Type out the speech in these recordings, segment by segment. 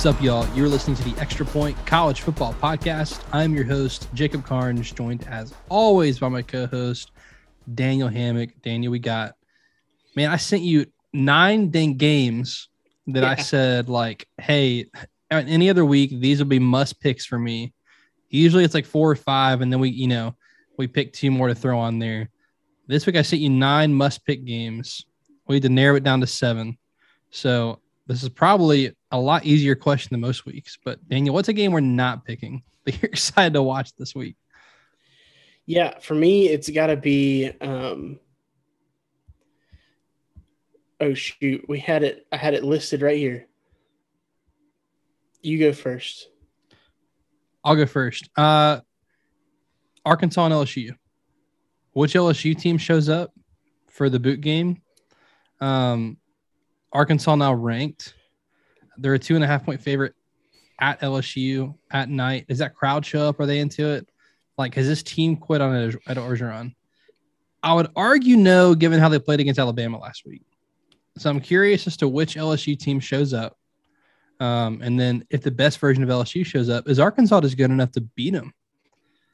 What's up, y'all? You're listening to the Extra Point College Football Podcast. I'm your host, Jacob Karnes, joined as always by my co host, Daniel Hammock. Daniel, we got, man, I sent you nine dang games that I said, like, hey, any other week, these will be must picks for me. Usually it's like four or five, and then we, you know, we pick two more to throw on there. This week I sent you nine must pick games. We had to narrow it down to seven. So this is probably a lot easier question than most weeks. But Daniel, what's a game we're not picking that you're excited to watch this week? Yeah, for me, it's got to be. Um, oh shoot, we had it. I had it listed right here. You go first. I'll go first. Uh, Arkansas and LSU. Which LSU team shows up for the boot game? Um, Arkansas now ranked. They're a two and a half point favorite at LSU at night. Does that crowd show up? Are they into it? Like, has this team quit on it at Orgeron? I would argue no, given how they played against Alabama last week. So I'm curious as to which LSU team shows up. Um, and then if the best version of LSU shows up, is Arkansas just good enough to beat them?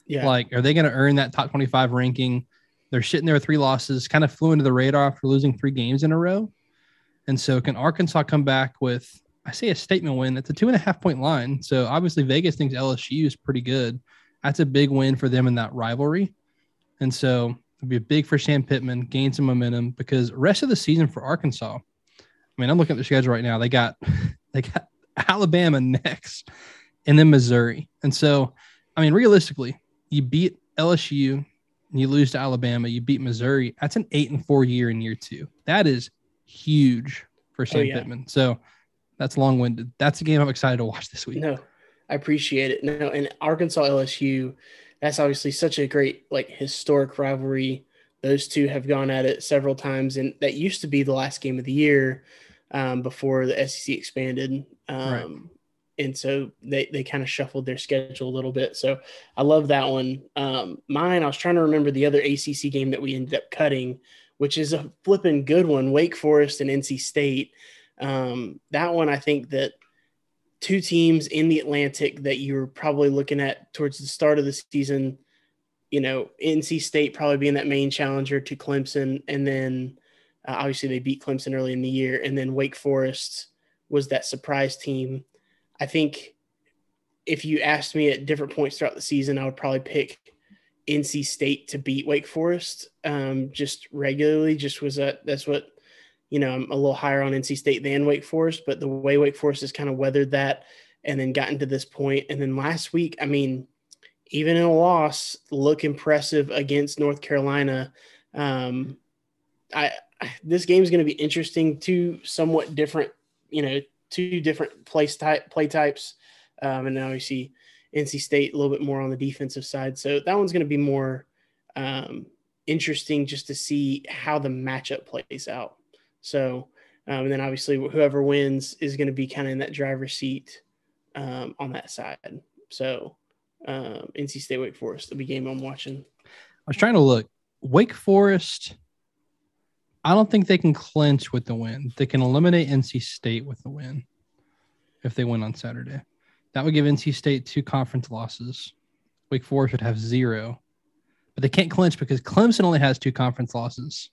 Yeah, Like, are they going to earn that top 25 ranking? They're sitting there with three losses, kind of flew into the radar after losing three games in a row. And so, can Arkansas come back with, I say, a statement win? It's a two and a half point line. So, obviously, Vegas thinks LSU is pretty good. That's a big win for them in that rivalry. And so, it'll be big for Sam Pittman, gain some momentum because rest of the season for Arkansas. I mean, I'm looking at the schedule right now. They got, they got Alabama next, and then Missouri. And so, I mean, realistically, you beat LSU, you lose to Alabama, you beat Missouri. That's an eight and four year in year two. That is huge for oh, Sam Oh, yeah. Pittman. So that's long winded. That's a game I'm excited to watch this week. no, I appreciate it. No, and Arkansas LSU, that's obviously such a great like historic rivalry. Those two have gone at it several times, and that used to be the last game of the year um, before the SEC expanded. Um, Right. And so they, they kind of shuffled their schedule a little bit. So I love that one. Um, mine, I was trying to remember the other ACC game that we ended up cutting, which is a flipping good one Wake Forest and NC State. Um, that one, I think that two teams in the Atlantic that you're probably looking at towards the start of the season. You know, NC State probably being that main challenger to Clemson, and then uh, obviously they beat Clemson early in the year, and then Wake Forest was that surprise team. I think if you asked me at different points throughout the season, I would probably pick NC State to beat Wake Forest um, just regularly. Just was that that's what you know, I'm a little higher on NC State than Wake Forest, but the way Wake Forest has kind of weathered that and then gotten to this point. And then last week, I mean, even in a loss, look impressive against North Carolina. Um, I this game is going to be interesting. Two somewhat different, you know, two different place type play types, um, and see NC State a little bit more on the defensive side. So that one's going to be more um, interesting just to see how the matchup plays out. So, um, and then obviously whoever wins is going to be kind of in that driver's seat um, on that side. So, um, NC State Wake Forest, the game I'm watching. I was trying to look. Wake Forest, I don't think they can clinch with the win. They can eliminate NC State with the win if they win on Saturday. That would give NC State two conference losses. Wake Forest would have zero, but they can't clinch because Clemson only has two conference losses,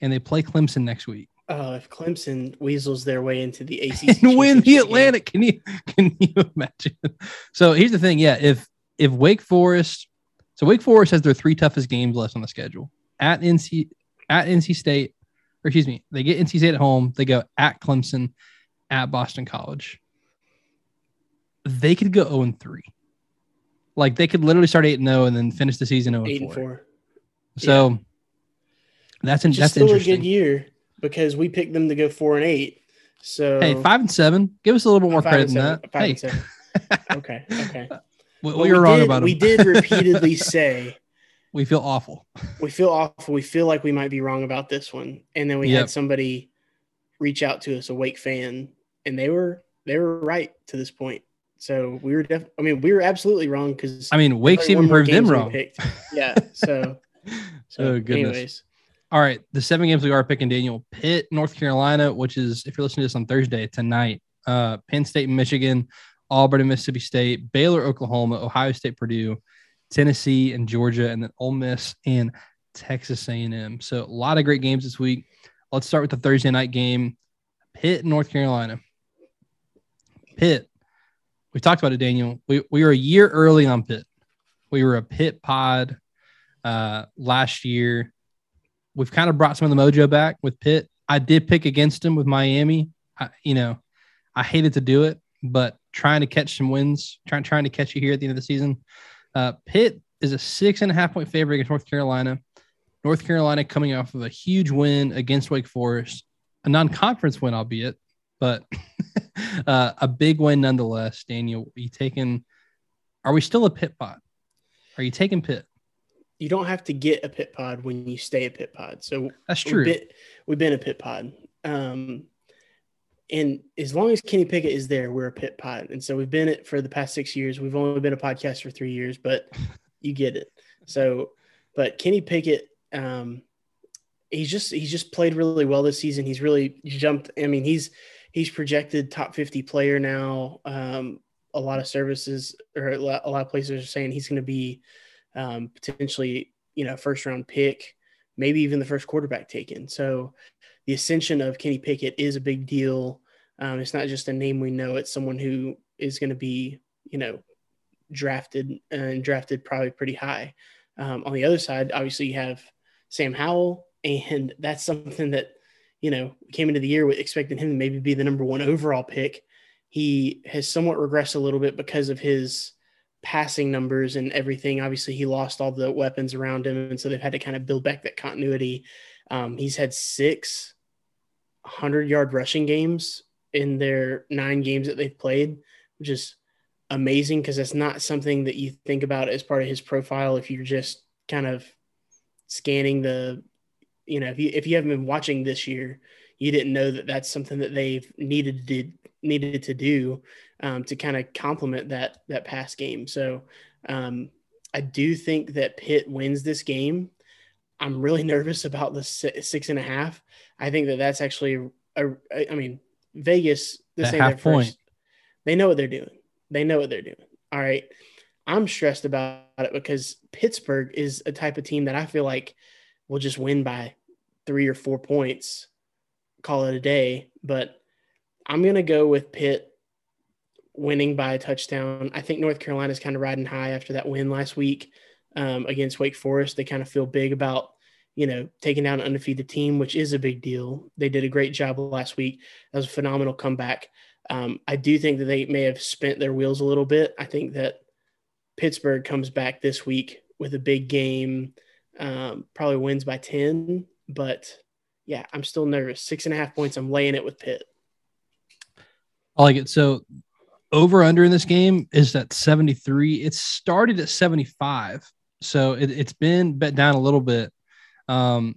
and they play Clemson next week Uh, if Clemson weasels their way into the ACC and win the Atlantic. Can you can you imagine? So here's the thing. Yeah, if if Wake Forest, so Wake Forest has their three toughest games left on the schedule at NC at NC State, or excuse me, they get NC State at home. They go at Clemson, at Boston College. They could go 0 and 3. Like they could literally start 8 and 0 and then finish the season 0 eight and and 4. four. So that's in, that's still a interesting. good year because we picked them to go four and eight. So Hey, five and seven. Give us a little bit more credit than that. five Hey, and seven. okay, okay. we, we were wrong did, about We did repeatedly say we feel awful. we feel awful. We feel like we might be wrong about this one, and then we Yep. had somebody reach out to us, a Wake fan, and they were they were right to this point. So we were def- I mean, we were absolutely wrong because I mean, Wake's even proved them wrong. Yeah. So, so Oh, goodness. anyways, All right, the seven games we are picking Daniel Pitt, North Carolina, which is if you're listening to this on Thursday tonight, uh, Penn State Michigan, Auburn and Mississippi State, Baylor, Oklahoma, Ohio State, Purdue, Tennessee and Georgia, and then Ole Miss and Texas A&M. So a lot of great games this week. Let's start with the Thursday night game, Pitt, North Carolina. Pitt. We talked about it, Daniel. We we were a year early on Pitt. We were a Pitt pod uh, last year. We've kind of brought some of the mojo back with Pitt. I did pick against him with Miami. I, you know, I hated to do it, but trying to catch some wins, trying trying to catch you here at the end of the season. Uh, Pitt is a six and a half point favorite against North Carolina. North Carolina coming off of a huge win against Wake Forest, a non-conference win, albeit, but uh, a big win nonetheless. Daniel, are you taking? Are we still a Pitt pod? Are you taking Pitt? You don't have to get a Pitt pod when you stay a Pitt pod. So that's true. We've been, we've been a Pitt pod. Um, and as long as Kenny Pickett is there, we're a Pitt pod. And so we've been it for the past six years. We've only been a podcast for three years, but you get it. So, but Kenny Pickett, um, he's just he's just played really well this season. He's really jumped. I mean, he's he's projected top 50 player now. Um, a lot of services or a lot, a lot of places are saying he's going to be um, potentially, you know, first round pick, maybe even the first quarterback taken. So the ascension of Kenny Pickett is a big deal. Um, it's not just a name we know; it's someone who is going to be, you know, drafted and drafted probably pretty high. Um, on the other side, obviously, you have Sam Howell, and that's something that you know came into the year with expecting him to maybe be the number one overall pick. He has somewhat regressed a little bit because of his passing numbers and everything. Obviously, he lost all the weapons around him, and so they've had to kind of build back that continuity. Um, he's had six 100 yard rushing games in their nine games that they've played, which is amazing because that's not something that you think about as part of his profile if you're just kind of scanning the you know if you if you haven't been watching this year you didn't know that that's something that they've needed to needed to do um, to kind of complement that that pass game so um, i do think that pitt wins this game i'm really nervous about the six and a half i think that that's actually a, a i mean vegas this ain't their point. first they know what they're doing they know what they're doing. All right. I'm stressed about it because Pittsburgh is a type of team that I feel like will just win by three or four points, call it a day. But I'm going to go with Pitt winning by a touchdown. I think North Carolina's kind of riding high after that win last week um, against Wake Forest. They kind of feel big about, you know, taking down an undefeated team, which is a big deal. They did a great job last week. That was a phenomenal comeback. Um, I do think that they may have spent their wheels a little bit. I think that Pittsburgh comes back this week with a big game, um, probably wins by 10. But yeah, I'm still nervous. Six and a half points. I'm laying it with Pitt. I like it. So over under in this game is at 73. It started at 75. So it, has been bet down a little bit. Um,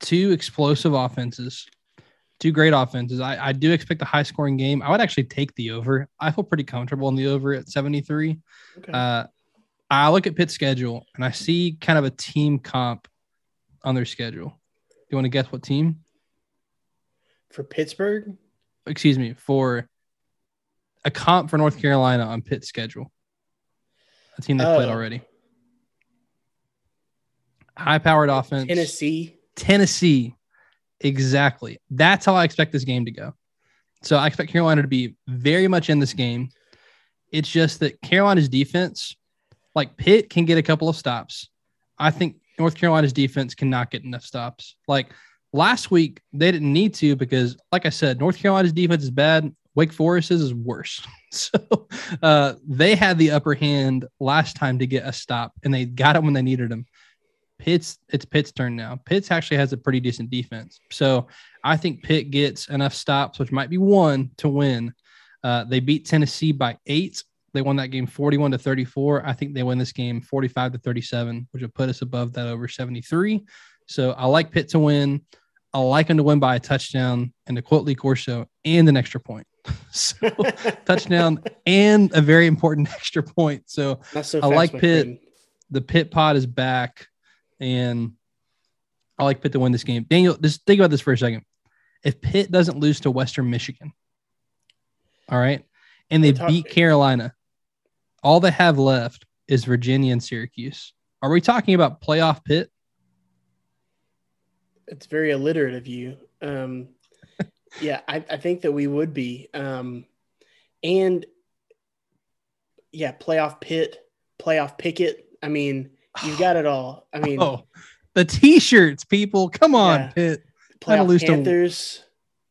two explosive offenses two great offenses. I, I do expect a high scoring game. I would actually take the over. I feel pretty comfortable in the over at 73. Okay. Uh, I look at Pitt's schedule and I see kind of a team comp on their schedule. Do you want to guess what team? For Pittsburgh? Excuse me, for a comp for North Carolina on Pitt's schedule. A team they played oh. already. High powered offense. Tennessee. Tennessee. Exactly. That's how I expect this game to go. So I expect Carolina to be very much in this game. It's just that Carolina's defense, like Pitt, can get a couple of stops. I think North Carolina's defense cannot get enough stops. Like last week, they didn't need to because, like I said, North Carolina's defense is bad. Wake Forest's is worse. So uh, they had the upper hand last time to get a stop, and they got it when they needed them. Pitt's it's Pitt's turn now. Pitt's actually has a pretty decent defense. So I think Pitt gets enough stops, which might be one to win. Uh, they beat Tennessee by eight. They won that game 41 to 34. I think they win this game 45 to 37, which would put us above that over 73. So I like Pitt to win. I like them to win by a touchdown and to quote Lee Corso and an extra point. so touchdown and a very important extra point. So, so I like Pitt. Friend. The Pitt pod is back and I like Pitt to win this game. Daniel, just think about this for a second. If Pitt doesn't lose to Western Michigan, All right. And they beat Carolina. All they have left is Virginia and Syracuse. Are we talking about playoff Pitt? It's very illiterate of you. Um, yeah, I, I think that we would be. Um, and yeah, playoff Pitt, playoff Pickett. I mean, you've got it all. I mean, Oh, the t-shirts, people. Come on, Yeah. Pitt. had to playoff lose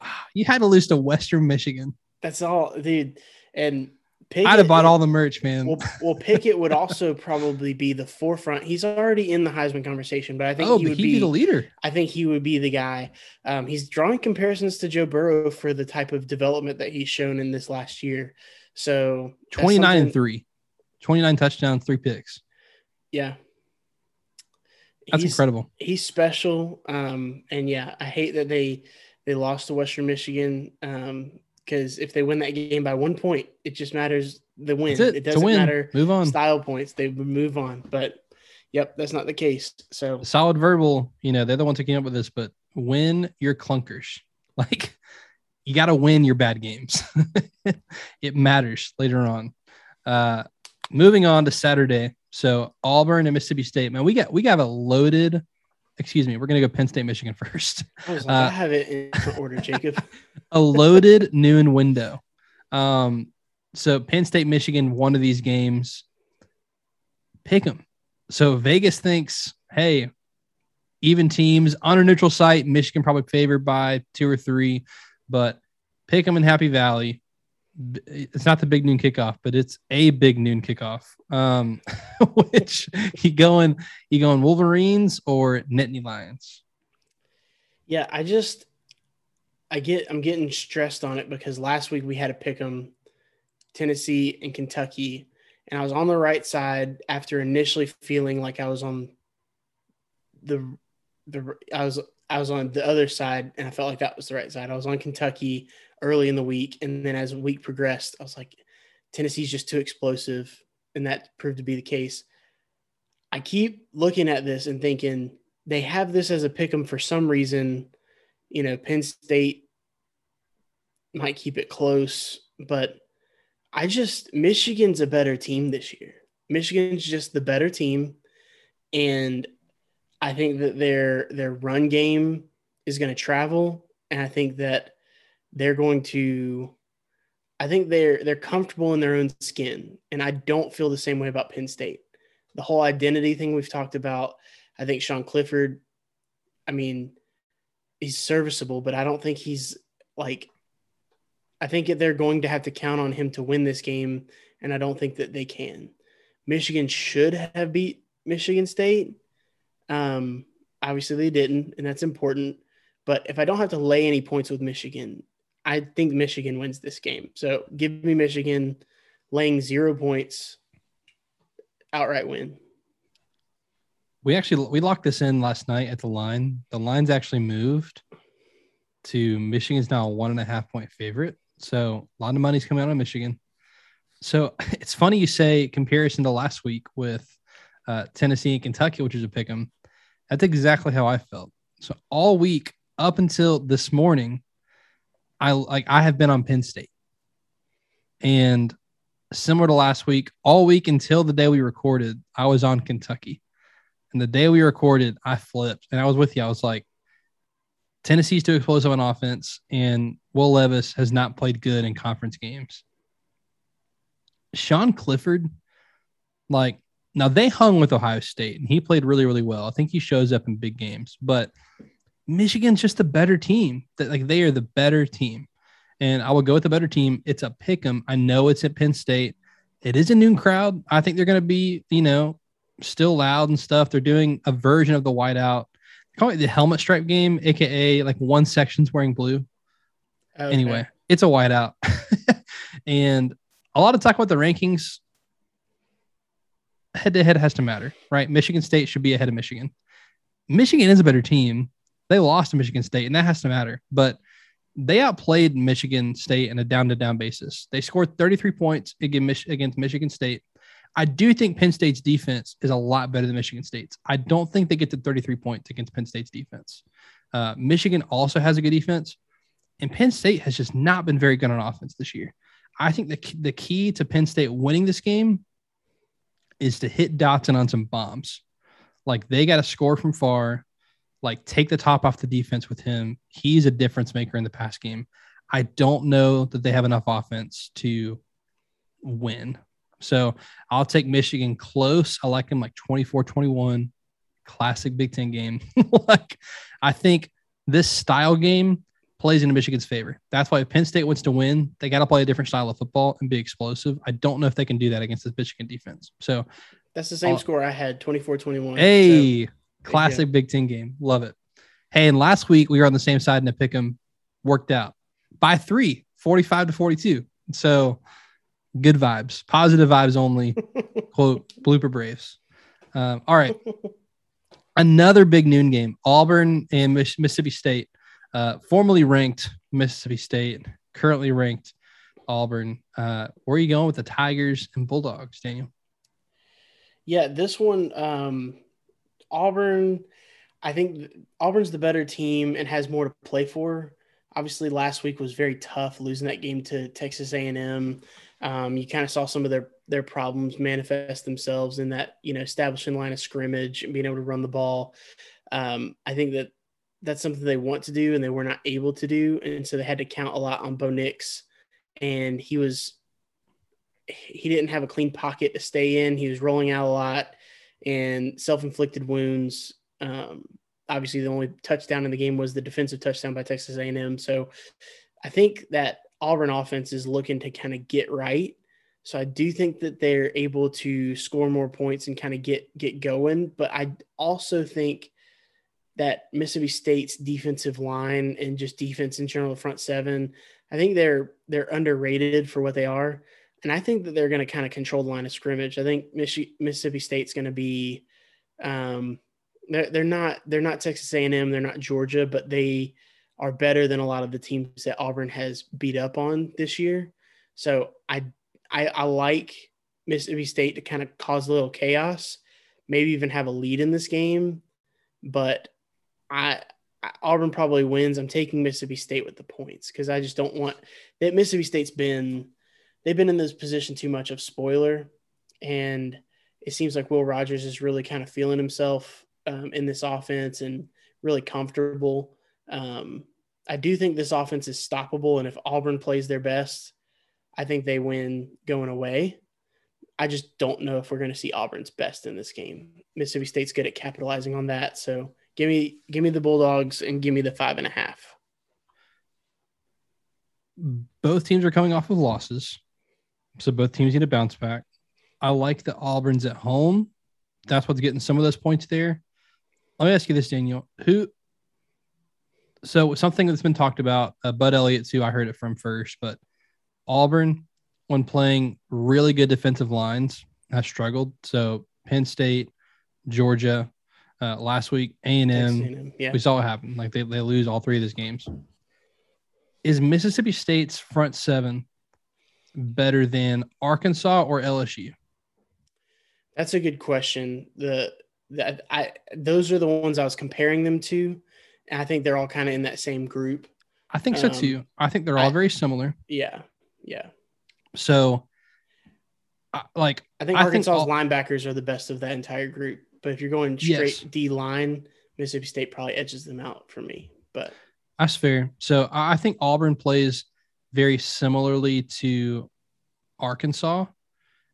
to- You had to lose to Western Michigan. That's all, dude. And Pickett, I'd have bought all the merch, man. Well, well, Pickett would also probably be the forefront. He's already in the Heisman conversation, but I think oh, he would he'd be. be the leader. I think he would be the guy. Um, he's drawing comparisons to Joe Burrow for the type of development that he's shown in this last year. So 29 and 3. 29 touchdowns, 3 picks. Yeah, That's He's- incredible. He's special. Um, and yeah, I hate that they they lost to Western Michigan. Um, because if they win that game by one point, it just matters the win. It. It doesn't win. matter Move on. style points. They move on. But yep, that's not the case. So Solid Verbal, you know, they're the ones who came up with this, but win your clunkers. Like you got to win your bad games. it matters later on. Uh moving on to Saturday. So Auburn and Mississippi State, man, we got we got a loaded. Excuse me, we're gonna go Penn State, Michigan first. I like, Uh, I have it in order, Jacob. a loaded noon window. Um, so Penn State, Michigan, one of these games, pick them. So Vegas thinks, hey, even teams on a neutral site, Michigan probably favored by two or three, but pick them in Happy Valley. It's not the big noon kickoff, but it's a big noon kickoff. Um, which you going, you going Wolverines or Nittany Lions? Yeah, I just I get I'm getting stressed on it because last week we had to pick them Tennessee and Kentucky, and I was on the right side after initially feeling like I was on the the I was I was on the other side and I felt like that was the right side. I was on Kentucky early in the week, and then as the week progressed, I was like, Tennessee's just too explosive, and that proved to be the case. I keep looking at this and thinking they have this as a pick 'em for some reason. You know, Penn State might keep it close, but I just Michigan's a better team this year. Michigan's just the better team, and I think that their their run game is going to travel, and I think that they're going to. I think they're they're comfortable in their own skin, and I don't feel the same way about Penn State. The whole identity thing we've talked about. I think Sean Clifford. I mean, he's serviceable, but I don't think he's like. I think they're going to have to count on him to win this game, and I don't think that they can. Michigan should have beat Michigan State. Um, obviously, they didn't, and that's important. But if I don't have to lay any points with Michigan, I think Michigan wins this game. So give me Michigan laying zero points, outright win. We actually we locked this in last night at the line. The line's actually moved to Michigan's now a one and a half point favorite. So a lot of money's coming out of Michigan. So it's funny you say comparison to last week with uh, Tennessee and Kentucky, which is a pick 'em. That's exactly how I felt. So all week up until this morning, I like I have been on Penn State, and similar to last week, all week until the day we recorded, I was on Kentucky. And the day we recorded, I flipped and I was with you. I was like, Tennessee's too explosive on offense, and Will Levis has not played good in conference games. Sean Clifford, like, now they hung with Ohio State and he played really, really well. I think he shows up in big games, but Michigan's just a better team. That like they are the better team. And I will go with the better team. It's a pick 'em. I know it's at Penn State. It is a noon crowd. I think they're going to be, you know, still loud and stuff. They're doing a version of the whiteout. Call it the helmet stripe game, aka like one section's wearing blue. Okay. Anyway, it's a whiteout. and a lot of talk about the rankings. Head to head has to matter, right? Michigan State should be ahead of Michigan. Michigan is a better team. They lost to Michigan State, and that has to matter. But they outplayed Michigan State on a down to down basis. They scored 33 points against against Michigan State. I do think Penn State's defense is a lot better than Michigan State's. I don't think they get to 33 points against Penn State's defense. Uh, Michigan also has a good defense, and Penn State has just not been very good on offense this year. I think the the key to Penn State winning this game is to hit Dotson on some bombs. Like they got to score from far, like take the top off the defense with him. He's a difference maker in the pass game. I don't know that they have enough offense to win. So I'll take Michigan close. I like them like 24 21, classic Big Ten game. like I think this style game plays into Michigan's favor. That's why if Penn State wants to win, they got to play a different style of football and be explosive. I don't know if they can do that against the Michigan defense. So that's the same uh, score I had 24 21. Hey, so, classic Big Ten game. Love it. Hey, and last week we were on the same side in the pick 'em, worked out by three, 45 to 42. So good vibes, positive vibes only. quote, blooper Braves. Um, all right. Another big noon game Auburn and Mississippi State uh, formerly ranked Mississippi State, currently ranked Auburn. Uh, where are you going with the Tigers and Bulldogs, Daniel? Yeah, this one, um, Auburn. I think Auburn's the better team and has more to play for. Obviously, last week was very tough, losing that game to Texas A&M. Um, you kind of saw some of their their problems manifest themselves in that you know establishing line of scrimmage and being able to run the ball. Um, I think that that's something they want to do and they were not able to do. And so they had to count a lot on Bo Nix. And he was, he didn't have a clean pocket to stay in. He was rolling out a lot and self inflicted wounds. Um, obviously, the only touchdown in the game was the defensive touchdown by Texas A&M. So I think that Auburn offense is looking to kind of get right. So I do think that they're able to score more points and kind of get get going. But I also think that Mississippi State's defensive line and just defense in general, the front seven, I think they're they're underrated for what they are, and I think that they're going to kind of control the line of scrimmage. I think Mississippi State's going to be, um, they're they're not they're not Texas A&M, they're not Georgia, but they are better than a lot of the teams that Auburn has beat up on this year. So I I, I like Mississippi State to kind of cause a little chaos, maybe even have a lead in this game, but I, Auburn probably wins. I'm taking Mississippi State with the points because I just don't want that Mississippi State's been they've been in this position too much of spoiler, and it seems like Will Rogers is really kind of feeling himself um, in this offense and really comfortable. Um, I do think this offense is stoppable, and if Auburn plays their best, I think they win going away. I just don't know if we're going to see Auburn's best in this game. Mississippi State's good at capitalizing on that, so Give me give me the Bulldogs and give me the five and a half. Both teams are coming off of losses. So both teams need to bounce back. I like the Auburn's at home. That's what's getting some of those points there. Let me ask you this, Daniel. Who so something that's been talked about, uh, Bud Elliott too. I heard it from first, but Auburn, when playing really good defensive lines, has struggled. So Penn State, Georgia, uh, last week. A and M, we saw what happened. Like they, they lose all three of those games. Is Mississippi State's front seven better than Arkansas or LSU? That's a good question. The that I those are the ones I was comparing them to, and I think they're all kind of in that same group. I think so um, too. I think they're all I, very similar. Yeah, yeah. So, like, I think Arkansas's I think all, linebackers are the best of that entire group. But if you're going straight yes. D line, Mississippi State probably edges them out for me. But that's fair. So I think Auburn plays very similarly to Arkansas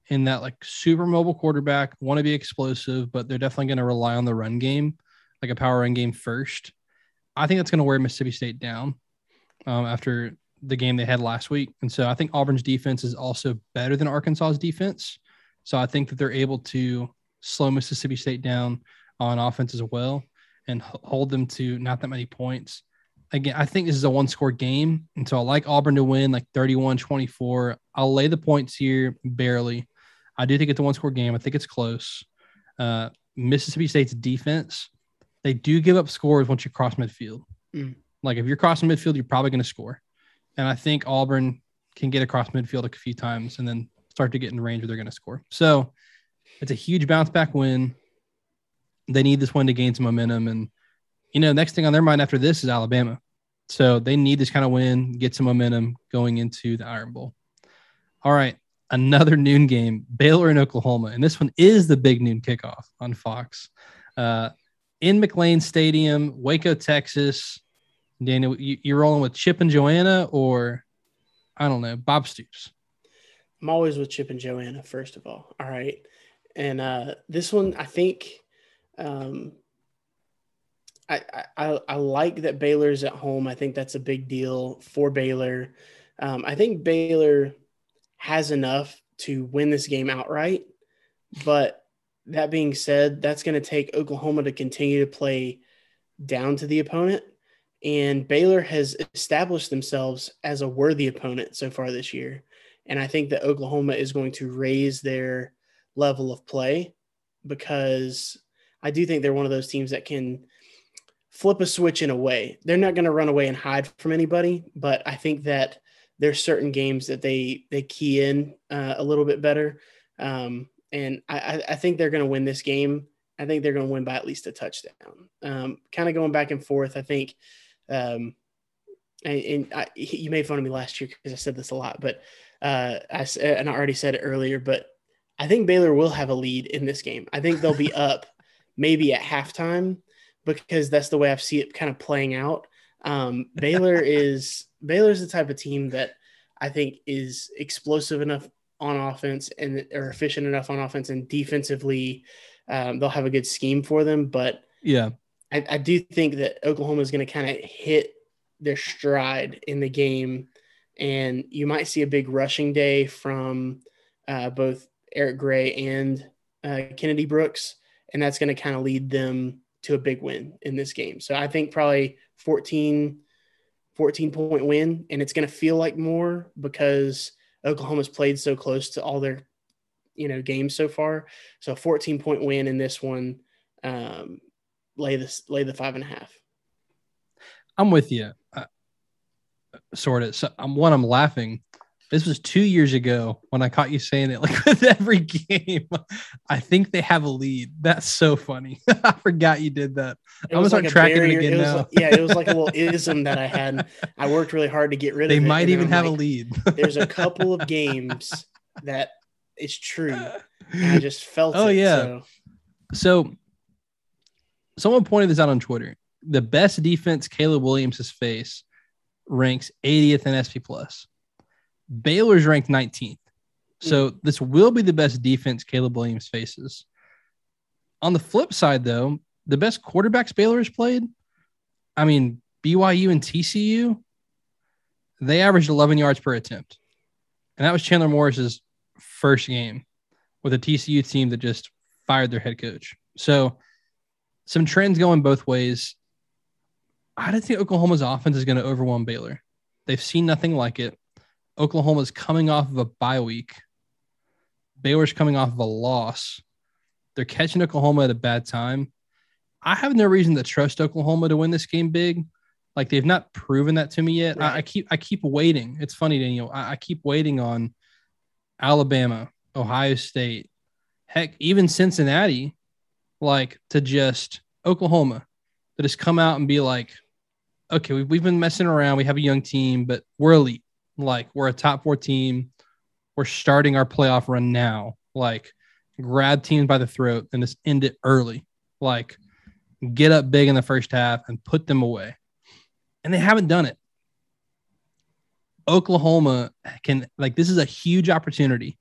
in that like super mobile quarterback, want to be explosive, but they're definitely going to rely on the run game, like a power run game first. I think that's going to wear Mississippi State down um, after the game they had last week. And so I think Auburn's defense is also better than Arkansas's defense. So I think that they're able to slow Mississippi State down on offense as well and hold them to not that many points. Again, I think this is a one score game. And so I like Auburn to win like 31 24. I'll lay the points here barely. I do think it's a one score game. I think it's close. Uh, Mississippi State's defense, they do give up scores once you cross midfield. Mm. Like if you're crossing midfield, you're probably going to score. And I think Auburn can get across midfield a few times and then start to get in range where they're going to score. So it's a huge bounce back win. They need this one to gain some momentum. And, you know, next thing on their mind after this is Alabama. So they need this kind of win, get some momentum going into the Iron Bowl. All right. Another noon game, Baylor and Oklahoma. And this one is the big noon kickoff on Fox. Uh, in McLane Stadium, Waco, Texas. Daniel, you, are rolling with Chip and Joanna or I don't know, Bob Stoops? I'm always with Chip and Joanna, first of all. All right. And uh, this one, I think um, I, I, I like that Baylor's at home. I think that's a big deal for Baylor. Um, I think Baylor has enough to win this game outright. But that being said, that's going to take Oklahoma to continue to play down to the opponent. And Baylor has established themselves as a worthy opponent so far this year. And I think that Oklahoma is going to raise their level of play because I do think they're one of those teams that can flip a switch in a way. They're not going to run away and hide from anybody, but I think that there's certain games that they they key in uh, a little bit better. Um, and I, I think they're going to win this game. I think they're going to win by at least a touchdown. Um, kind of going back and forth. I think um, and, and I, you made fun of me last year because I said this a lot, but uh, I and I already said it earlier, but I think Baylor will have a lead in this game. I think they'll be up maybe at halftime because that's the way I see it kind of playing out. Um, Baylor is Baylor's the type of team that I think is explosive enough on offense and are efficient enough on offense and defensively um, they'll have a good scheme for them. But yeah, I, I do think that Oklahoma is going to kind of hit their stride in the game, and you might see a big rushing day from uh, both Eric Gray and uh, Kennedy Brooks, and that's going to kind of lead them to a big win in this game. So I think probably 14, 14 point win, and it's going to feel like more because Oklahoma's played so close to all their you know games so far. So a 14 point win in this one. Um, lay this lay the five and a half. I'm with you, uh, sort of. So I'm one. I'm laughing. This was two years ago when I caught you saying it. Like with every game, I think they have a lead. That's so funny. I forgot you did that. It I'm gonna tracking barrier. it again it now. Like, yeah, it was like a little ism that I had. I worked really hard to get rid they of. They might even have like, a lead. there's a couple of games that it's true. I just felt. Oh it, yeah. So. so someone pointed this out on Twitter. The best defense Caleb Williams has faced ranks 80th in SP plus. Baylor's ranked 19th. So mm. this will be the best defense Caleb Williams faces. On the flip side, though, the best quarterbacks Baylor has played, I mean, BYU and TCU, they averaged 11 yards per attempt. And that was Chandler Morris's first game with a TCU team that just fired their head coach. So some trends going both ways. I don't think Oklahoma's offense is going to overwhelm Baylor. They've seen nothing like it. Oklahoma's coming off of a bye week. Baylor's coming off of a loss. They're catching Oklahoma at a bad time. I have no reason to trust Oklahoma to win this game big. Like they've not proven that to me yet. Right. I, I, keep I keep waiting. It's funny, Daniel. I, I keep waiting on Alabama, Ohio State, heck, even Cincinnati like to just Oklahoma to just come out and be like, okay, we've, we've been messing around. We have a young team, but we're elite. Like we're a top four team. We're starting our playoff run now. Like grab teams by the throat and just end it early. Like get up big in the first half and put them away. And they haven't done it. Oklahoma can like this is a huge opportunity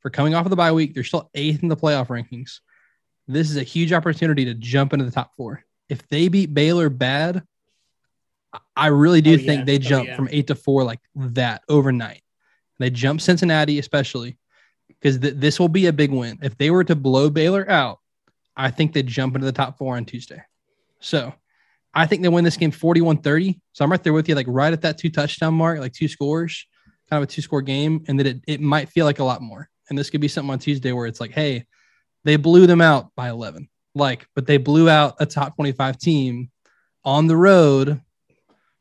for coming off of the bye week. They're still eighth in the playoff rankings this is a huge opportunity to jump into the top four. If they beat Baylor bad, I really do oh, think yeah. they oh, jump oh, yeah. from eight to four like that overnight. They jump Cincinnati, especially because th- this will be a big win. If they were to blow Baylor out, I think they jump into the top four on Tuesday. So I think they win this game 41 30. So I'm right there with you, like right at that two touchdown mark, like two scores, kind of a two score game. And that it, it might feel like a lot more. And this could be something on Tuesday where it's like, hey, they blew them out by 11. Like, but they blew out a top 25 team on the road.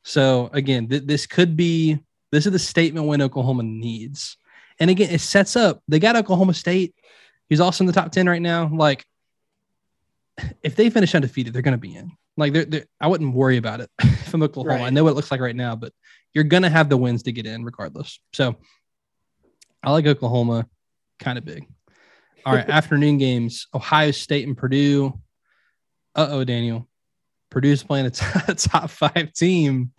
So again, th- this could be this is the statement win Oklahoma needs. And again, it sets up they got Oklahoma State, He's also in the top 10 right now. Like, if they finish undefeated, they're going to be in. Like, they're, they're, I wouldn't worry about it from Oklahoma. Right. I know what it looks like right now, but you're going to have the wins to get in regardless. So I like Oklahoma, kind of big. All right, afternoon games: Ohio State and Purdue. Uh oh, Daniel. Purdue's playing a, t- top five team,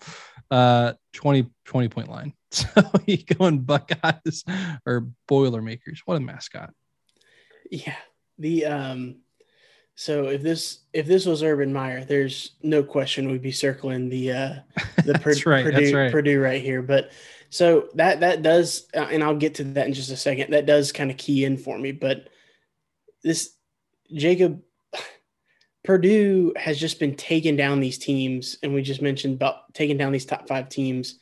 uh, 20, 20 point line. So you going Buckeyes or Boilermakers? What a mascot. Yeah. The um so if this if this was Urban Meyer, there's no question we'd be circling the uh the That's right, Purdue, right. Purdue right here. But so that that does uh, and I'll get to that in just a second. That does kind of key in for me, but this Jacob Purdue has just been taking down these teams, and we just mentioned about taking down these top five teams,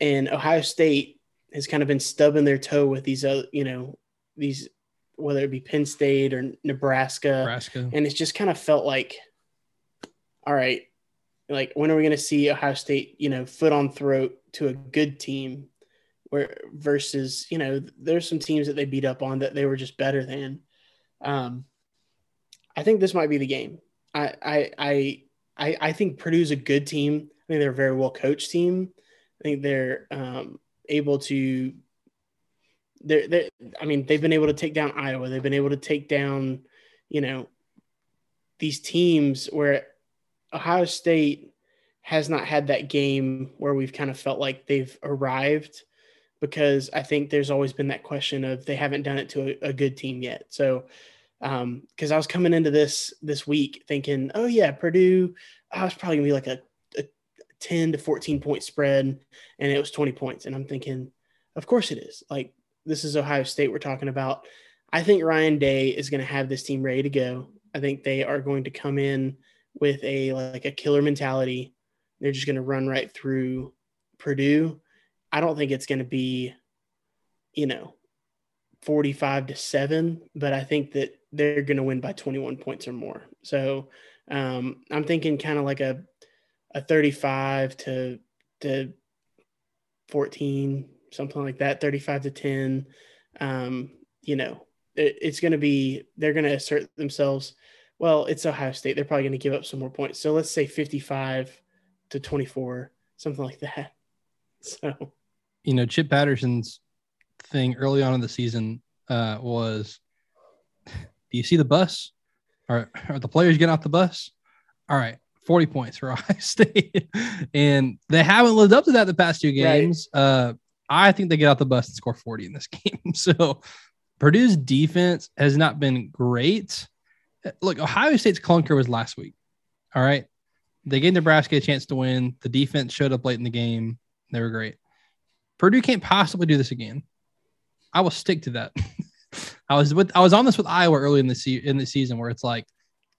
and Ohio State has kind of been stubbing their toe with these, other, you know, these whether it be Penn State or Nebraska, Nebraska. and it's just kind of felt like, all right, like when are we going to see Ohio State, you know, foot on throat to a good team, where versus you know there's some teams that they beat up on that they were just better than. Um, I think this might be the game. I I I I, think Purdue's a good team. I think they're a very well coached team. I think they're um, able to. They're, they're, I mean, they've been able to take down Iowa. They've been able to take down, you know, these teams where Ohio State has not had that game where we've kind of felt like they've arrived because I think there's always been that question of they haven't done it to a, a good team yet. So, um, because I was coming into this this week thinking, oh yeah, Purdue, I was probably gonna be like a, a 10 to 14 point spread, and it was 20 points. And I'm thinking, of course it is. Like this is Ohio State we're talking about. I think Ryan Day is gonna have this team ready to go. I think they are going to come in with a like a killer mentality. They're just gonna run right through Purdue. I don't think it's gonna be, you know, 45 to 7 but i think that they're going to win by 21 points or more. So um, i'm thinking kind of like a a 35 to to 14 something like that 35 to 10 um, you know it, it's going to be they're going to assert themselves. Well it's ohio state they're probably going to give up some more points. So let's say 55 to 24 something like that. So you know, Chip Patterson's thing early on in the season uh, was, "Do you see the bus? Are are the players getting off the bus? All right, forty points for Ohio State, and they haven't lived up to that the past two Right. games. Uh, I think they get off the bus and score forty in this game. So Purdue's defense has not been great. Look, Ohio State's clunker was last week. All right, they gave Nebraska a chance to win. The defense showed up late in the game. They were great. Purdue can't possibly do this again. I will stick to that. I was with I was on this with Iowa early in the se- in the season where it's like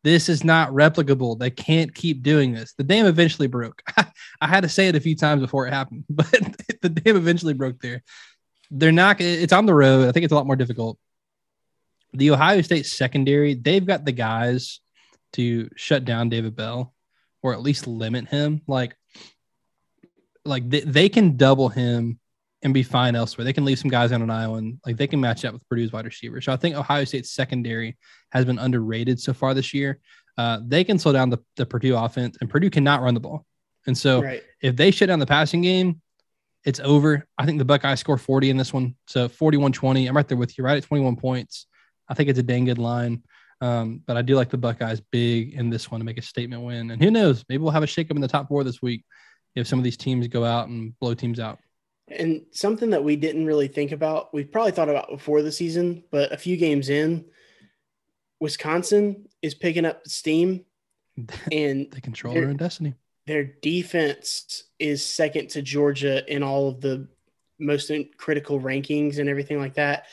this is not replicable. They can't keep doing this. The dam eventually broke. I had to say it a few times before it happened, but the dam eventually broke there. They're not it's on the road. I think it's a lot more difficult. The Ohio State secondary, they've got the guys to shut down David Bell or at least limit him. Like like they, they can double him and be fine elsewhere. They can leave some guys on an island. Like they can match up with Purdue's wide receiver. So I think Ohio State's secondary has been underrated so far this year. Uh, they can slow down the, the Purdue offense, and Purdue cannot run the ball. And so right if they shut down the passing game, it's over. I think the Buckeyes score 40 in this one. So 41 20. I'm right there with you, right at 21 points. I think it's a dang good line. Um, but I do like the Buckeyes big in this one to make a statement win. And who knows? Maybe we'll have a shakeup in the top four this week if some of these teams go out and blow teams out. And something that we didn't really think about, we probably thought about before the season, but a few games in, Wisconsin is picking up steam and they control They're- their own destiny. their defense is second to Georgia in all of the most critical rankings and everything like that.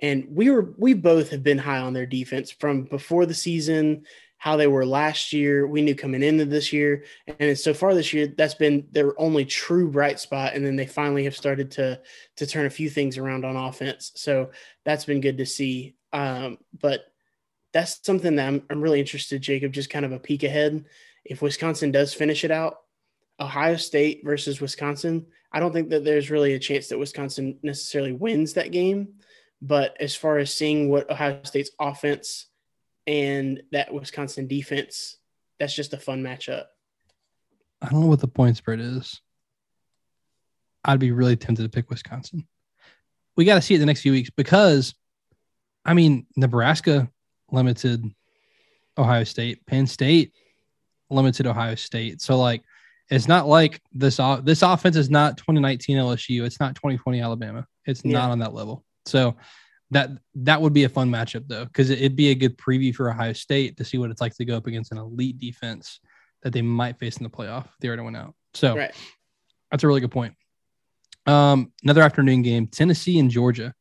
And we were we both have been high on their defense from before the season, how they were last year. We knew coming into this year, and so far this year, that's been their only true bright spot. And then they finally have started to to turn a few things around on offense. So that's been good to see. Um, but that's something that I'm, I'm really interested, Jacob. Just kind of a peek ahead if Wisconsin does finish it out, Ohio State versus Wisconsin, I don't think that there's really a chance that Wisconsin necessarily wins that game. But as far as seeing what Ohio State's offense and that Wisconsin defense, that's just a fun matchup. I don't know what the point spread is. I'd be really tempted to pick Wisconsin. we got to see it the next few weeks because, I mean, Nebraska limited Ohio State, Penn State limited Ohio State. So like, it's not like this. This offense is not 2019 LSU. It's not 2020 Alabama. It's yeah. not on that level. So that that would be a fun matchup though, because it'd be a good preview for Ohio State to see what it's like to go up against an elite defense that they might face in the playoff. If they already went out. So right. that's a really good point. Um, another afternoon game: Tennessee and Georgia.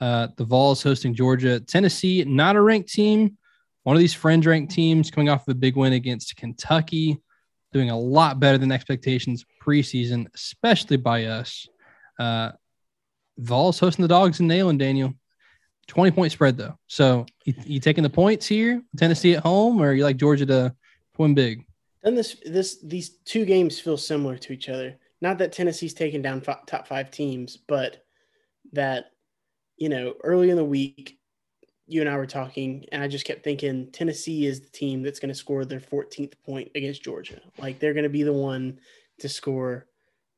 Uh, the Vols hosting Georgia. Tennessee, not a ranked team. One of these fringe ranked teams coming off of a big win against Kentucky, doing a lot better than expectations preseason, especially by us. Uh, Vols hosting the dogs and nailing Daniel. 20 point spread though. So you, you taking the points here, Tennessee at home, or you like Georgia to win big? Then this this these two games feel similar to each other. Not that Tennessee's taken down f- top five teams, but that you know early in the week, you and I were talking, and I just kept thinking Tennessee is the team that's going to score their 14th point against Georgia. Like they're going to be the one to score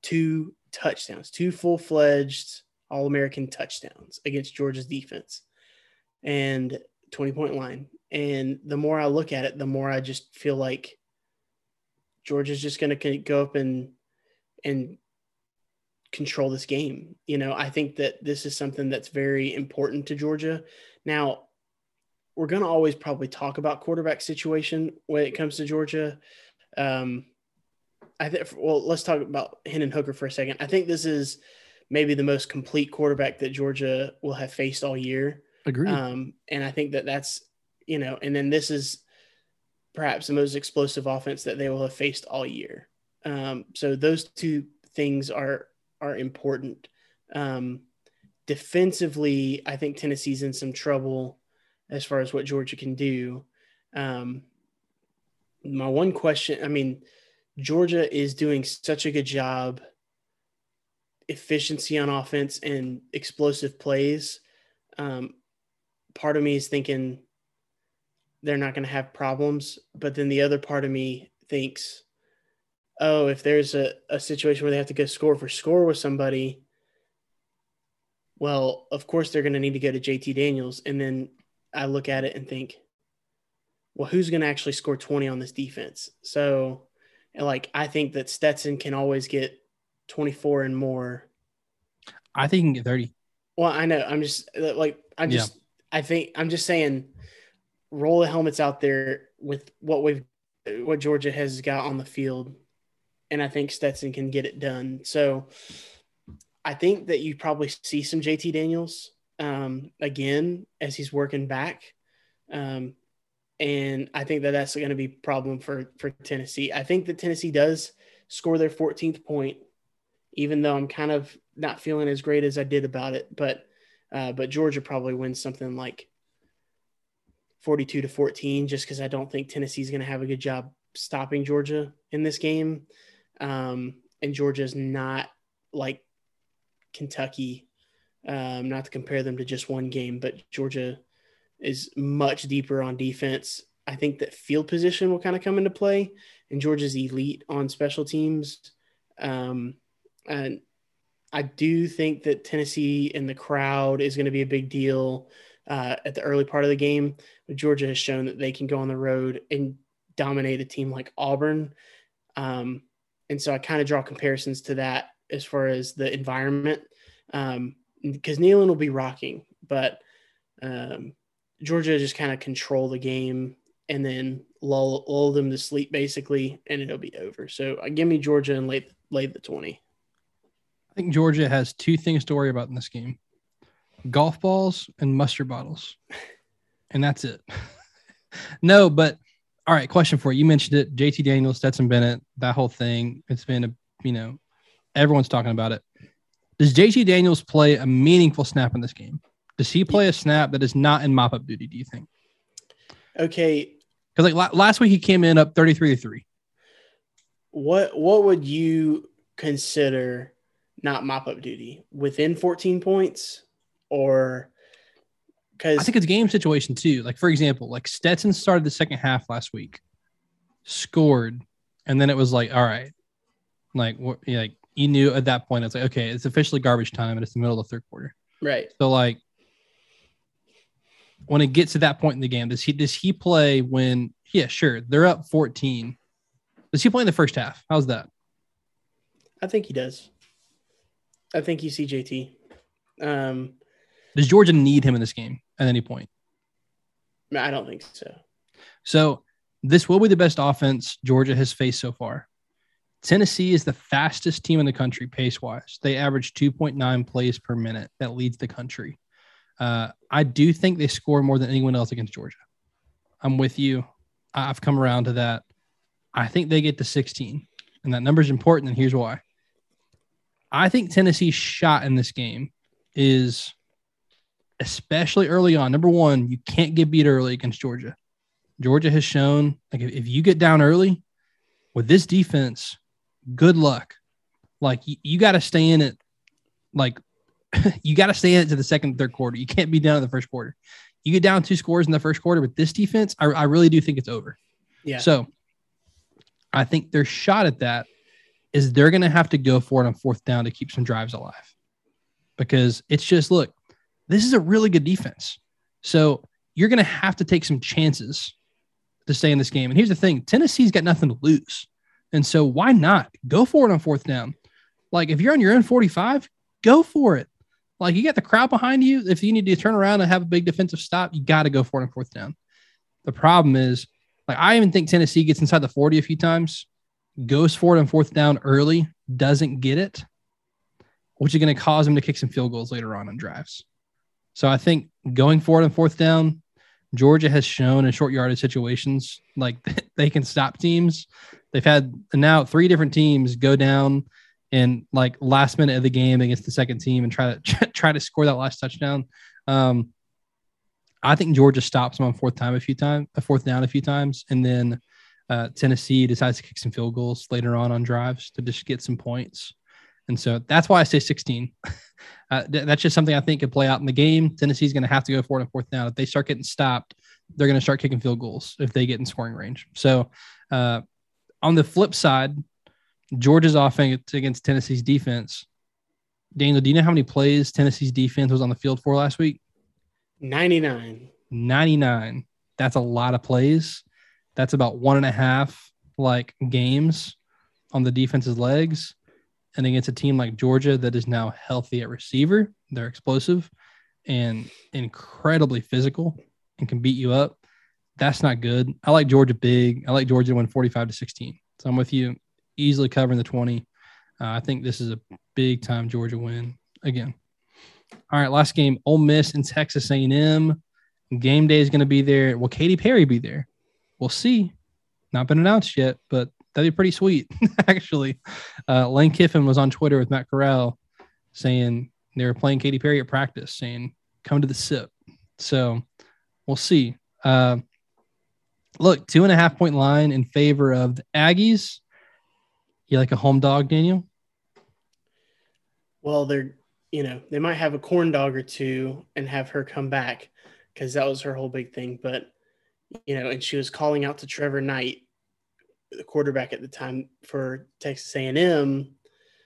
two touchdowns, two full fledged All American touchdowns against Georgia's defense, and 20 point line. And the more I look at it, the more I just feel like Georgia's just going to go up and and control this game. You know, I think that this is something that's very important to Georgia. Now, we're going to always probably talk about quarterback situation when it comes to Georgia. Um, I think. Well, let's talk about Hendon Hooker for a second. I think this is maybe the most complete quarterback that Georgia will have faced all year. Agreed. Um, and I think that that's you know, and then this is perhaps the most explosive offense that they will have faced all year. Um, so those two things are are important. Um, defensively, I think Tennessee's in some trouble as far as what Georgia can do. Um, my one question, I mean, Georgia is doing such a good job efficiency on offense and explosive plays. Um, part of me is thinking they're not going to have problems. But then the other part of me thinks, oh, if there's a, a situation where they have to go score for score with somebody, well, of course they're going to need to go to JT Daniels. And then I look at it and think, well, who's going to actually score 20 on this defense? So, like, I think that Stetson can always get 24 and more. I think he can get 30. Well, I know. I'm just like, I'm just, yeah. I think, I'm just saying roll the helmets out there with what we've what Georgia has got on the field, and I think Stetson can get it done. So I think that you probably see some JT Daniels um, again as he's working back, um, and I think that that's going to be a problem for for Tennessee. I think that Tennessee does score their 14th point, even though I'm kind of not feeling as great as I did about it, but. Uh, but Georgia probably wins something like 42 to 14 just because I don't think Tennessee's going to have a good job stopping Georgia in this game. Um, and Georgia's not like Kentucky, um, not to compare them to just one game, but Georgia is much deeper on defense. I think that field position will kind of come into play, and Georgia's elite on special teams. Um, and I do think that Tennessee and the crowd is going to be a big deal uh, at the early part of the game. But Georgia has shown that they can go on the road and dominate a team like Auburn. Um, and so I kind of draw comparisons to that as far as the environment. Um, because Neyland will be rocking, but um, Georgia just kind of control the game and then lull, lull them to sleep basically, and it'll be over. So uh, give me Georgia and late late the twenty. I think Georgia has two things to worry about in this game golf balls and mustard bottles. And that's it. no, but all right, question for you. You mentioned it. JT Daniels, Stetson Bennett, that whole thing. It's been a, you know, everyone's talking about it. Does JT Daniels play a meaningful snap in this game? Does he play a snap that is not in mop up duty, do you think? Okay. Because like last week he came in up 33 to 3. What what would you consider not mop up duty? Within 14 points? or because I think it's game situation too. Like for example, like Stetson started the second half last week, scored, and then it was like, all right, like what, like you knew at that point it's like okay, it's officially garbage time, and it's the middle of the third quarter. Right. So like when it gets to that point in the game, does he does he play when yeah, sure, they're up 14. Does he play in the first half? How's that? I think he does. I think you see JT. Um, does Georgia need him in this game at any point? I don't think so. So this will be the best offense Georgia has faced so far. Tennessee is the fastest team in the country pace wise. They average 2.9 plays per minute. That leads the country. Uh, I do think they score more than anyone else against Georgia. I'm with you. I've come around to that. I think they get to 16, and that number is important. And here's why. I think Tennessee's shot in this game is especially early on. Number one, you can't get beat early against Georgia. Georgia has shown like if you get down early with this defense, good luck. Like you, you got to stay in it. Like you got to stay in it to the second, third quarter. You can't be down in the first quarter. You get down two scores in the first quarter with this defense. I, I really do think it's over. Yeah. So I think their shot at that is they're going to have to go for it on fourth down to keep some drives alive because it's just look, this is a really good defense. So you're going to have to take some chances to stay in this game. And here's the thing Tennessee's got nothing to lose. And so why not go for it on fourth down? Like if you're on your own 45, go for it. Like you got the crowd behind you. If you need to turn around and have a big defensive stop, you got to go for it on fourth down. The problem is, like I even think Tennessee gets inside the 40 a few times, goes for it on fourth down early, doesn't get it, which is going to cause them to kick some field goals later on on drives. So I think going for it on fourth down, Georgia has shown in short yardage situations like they can stop teams. They've had now three different teams go down in like last minute of the game against the second team and try to try to score that last touchdown. Um, I think Georgia stops them on fourth time a few times, a fourth down a few times, and then uh, Tennessee decides to kick some field goals later on on drives to just get some points. And so that's why I say 16. uh, th- that's just something I think could play out in the game. Tennessee's going to have to go for it on fourth down. If they start getting stopped, they're going to start kicking field goals if they get in scoring range. So uh, on the flip side, Georgia's offense against Tennessee's defense. Daniel, do you know how many plays Tennessee's defense was on the field for last week? 99. 99. That's a lot of plays. That's about one and a half like games on the defense's legs. And against a team like Georgia that is now healthy at receiver, they're explosive and incredibly physical and can beat you up. That's not good. I like Georgia big. I like Georgia to win 45 to 16. So I'm with you, easily covering the 20. Uh, I think this is a big time Georgia win again. All right, last game, Ole Miss and Texas A&M. Game day is going to be there. Will Katy Perry be there? We'll see. Not been announced yet, but that'd be pretty sweet, actually. Uh, Lane Kiffin was on Twitter with Matt Corral saying they were playing Katy Perry at practice, saying, come to the sip. So we'll see. Uh, look, two and a half point line in favor of the Aggies. You like a home dog, Daniel? Well, they're, you know, they might have a corn dog or two and have her come back because that was her whole big thing. But, you know, and she was calling out to Trevor Knight, the quarterback at the time for Texas A&M.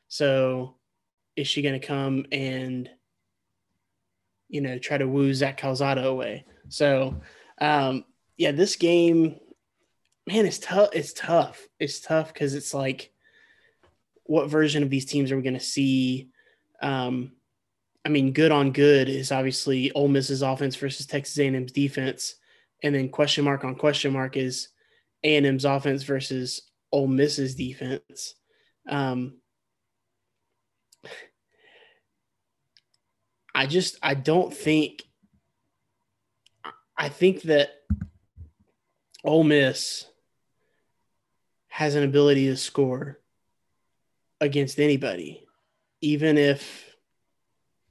So is she going to come and, you know, try to woo Zach Calzada away? So, um, yeah, this game, man, it's tough. It's tough. It's tough because it's like, what version of these teams are we going to see? Um, I mean, good on good is obviously Ole Miss's offense versus Texas A&M's defense, and then question mark on question mark is A&M's offense versus Ole Miss's defense. Um, I just I don't think I think that Ole Miss has an ability to score against anybody, even if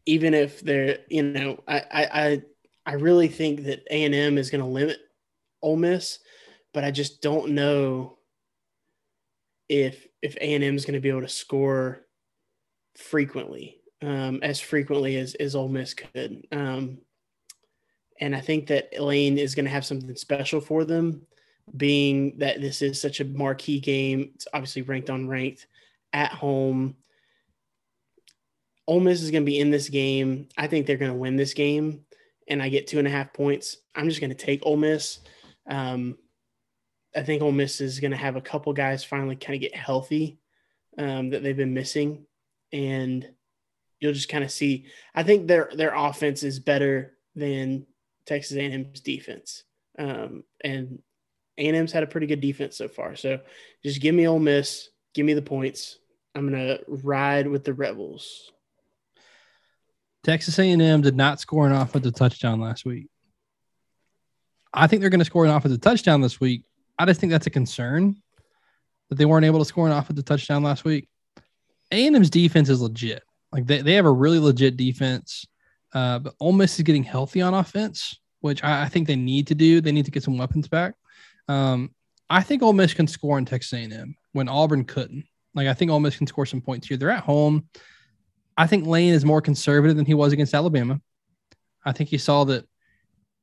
even if they're you know I I I really think that A and M is going to limit Ole Miss, but I just don't know if if A and M is going to be able to score frequently um, as frequently as as Ole Miss could. Um, and I think that Lane is going to have something special for them, being that this is such a marquee game. It's obviously ranked on ranked at home. Ole Miss is going to be in this game. I think they're going to win this game, and I get two and a half points. I'm just going to take Ole Miss. Um, I think Ole Miss is going to have a couple guys finally kind of get healthy um, that they've been missing, and you'll just kind of see. I think their their offense is better than Texas A&M's defense, um, and A&M's had a pretty good defense so far. So just give me Ole Miss, give me the points. I'm gonna ride with the Rebels. Texas A&M did not score an offensive touchdown last week. I think they're going to score an offensive touchdown this week. I just think that's a concern that they weren't able to score an offensive touchdown last week. A&M's defense is legit. Like they, they have a really legit defense. Uh, but Ole Miss is getting healthy on offense, which I, I, think they need to do. They need to get some weapons back. Um, I think Ole Miss can score in Texas A&M when Auburn couldn't. Like I think Ole Miss can score some points here. They're at home. I think Lane is more conservative than he was against Alabama. I think he saw that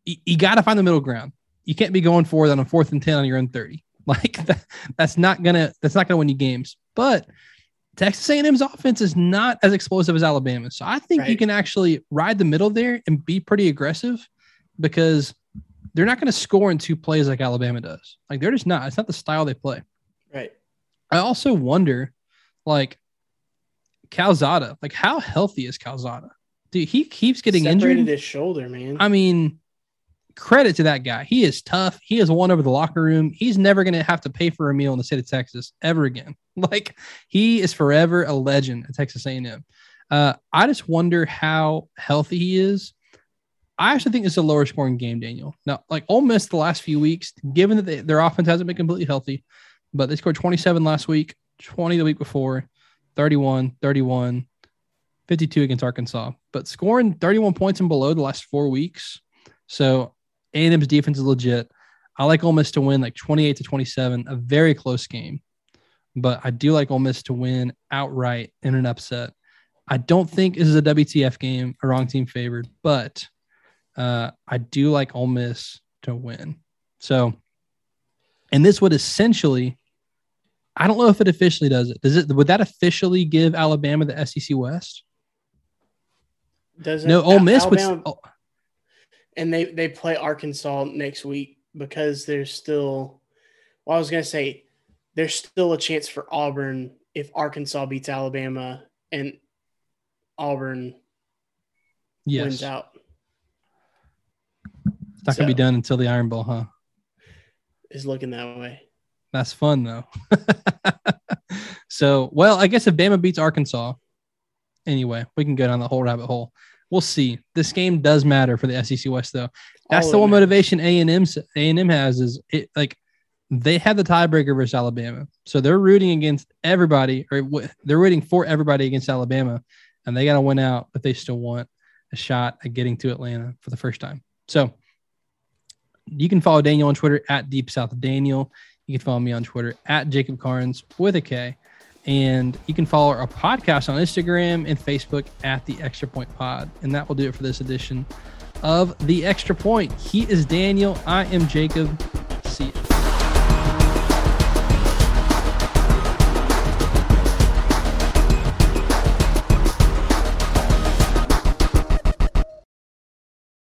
you, you got to find the middle ground. You can't be going for it on a fourth and ten on your own thirty. Like that, that's not gonna that's not gonna win you games. But Texas A&M's offense is not as explosive as Alabama, so I think right. you can actually ride the middle there and be pretty aggressive because they're not going to score in two plays like Alabama does. Like they're just not. It's not the style they play. Right. I also wonder, like Calzada, like how healthy is Calzada? Dude, he keeps getting Separated injured. His shoulder, man. I mean, credit to that guy. He is tough. He has won over the locker room. He's never going to have to pay for a meal in the state of Texas ever again. Like he is forever a legend at Texas A&M. Uh, I just wonder how healthy he is. I actually think it's a lower scoring game, Daniel. Now, like Ole Miss the last few weeks, given that they, their offense hasn't been completely healthy, but they scored 27 last week, 20 the week before, 31, 31, 52 against Arkansas, but scoring 31 points and below the last four weeks. So A&M's defense is legit. I like Ole Miss to win like 28 to 27, a very close game. But I do like Ole Miss to win outright in an upset. I don't think this is a WTF game, a wrong team favored, but uh, I do like Ole Miss to win. So, and this would essentially I don't know if it officially does it. Does it? Would that officially give Alabama the SEC West? Does it? No, Ole Miss Alabama, would. Oh. And they they play Arkansas next week because there's still. Well, I was gonna say there's still a chance for Auburn if Arkansas beats Alabama and Auburn yes. wins out. It's not so, gonna be done until the Iron Bowl, huh? Is looking that way. That's fun though. so, well, I guess if Bama beats Arkansas, anyway, we can go down the whole rabbit hole. We'll see. This game does matter for the SEC West, though. That's All the one motivation A and M A and M has is it like they have the tiebreaker versus Alabama, so they're rooting against everybody, or they're rooting for everybody against Alabama, and they got to win out if they still want a shot at getting to Atlanta for the first time. So you can follow Daniel on Twitter at Deep South Daniel. You can follow me on Twitter at Jacob Karnes with a K. And you can follow our podcast on Instagram and Facebook at the Extra Point Pod. And that will do it for this edition of the Extra Point. He is Daniel. I am Jacob.